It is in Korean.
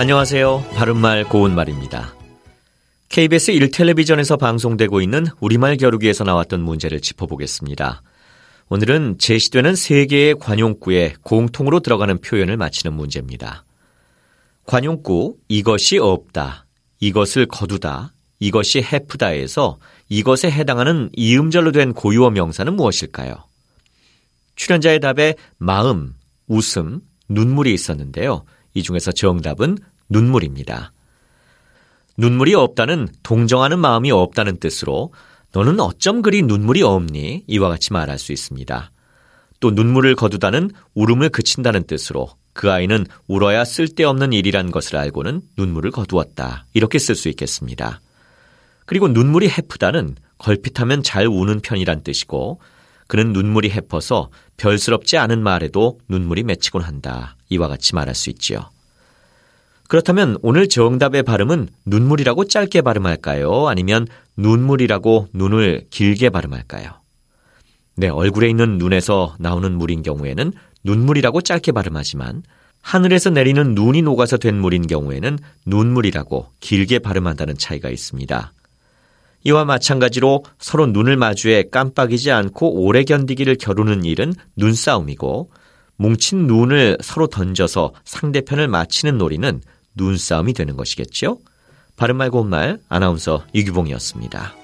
안녕하세요. 바른말 고운말입니다. KBS 1텔레비전에서 방송되고 있는 우리말 겨루기에서 나왔던 문제를 짚어보겠습니다. 오늘은 제시되는 세 개의 관용구에 공통으로 들어가는 표현을 맞히는 문제입니다. 관용구 이것이 없다, 이것을 거두다, 이것이 해프다에서 이것에 해당하는 이음절로 된 고유어 명사는 무엇일까요? 출연자의 답에 마음, 웃음, 눈물이 있었는데요. 이 중에서 정답은 눈물입니다. 눈물이 없다는 동정하는 마음이 없다는 뜻으로 너는 어쩜 그리 눈물이 없니? 이와 같이 말할 수 있습니다. 또 눈물을 거두다는 울음을 그친다는 뜻으로 그 아이는 울어야 쓸데없는 일이란 것을 알고는 눈물을 거두었다. 이렇게 쓸 수 있겠습니다. 그리고 눈물이 해프다는 걸핏하면 잘 우는 편이란 뜻이고 그는 눈물이 해퍼서 별스럽지 않은 말에도 눈물이 맺히곤 한다. 이와 같이 말할 수 있지요. 그렇다면 오늘 정답의 발음은 눈물이라고 짧게 발음할까요? 아니면 눈물이라고 눈을 길게 발음할까요? 네, 얼굴에 있는 눈에서 나오는 물인 경우에는 눈물이라고 짧게 발음하지만 하늘에서 내리는 눈이 녹아서 된 물인 경우에는 눈물이라고 길게 발음한다는 차이가 있습니다. 이와 마찬가지로 서로 눈을 마주해 깜빡이지 않고 오래 견디기를 겨루는 일은 눈싸움이고 뭉친 눈을 서로 던져서 상대편을 맞히는 놀이는 눈싸움이 되는 것이겠지요. 바른말 고운말 아나운서 이규봉이었습니다.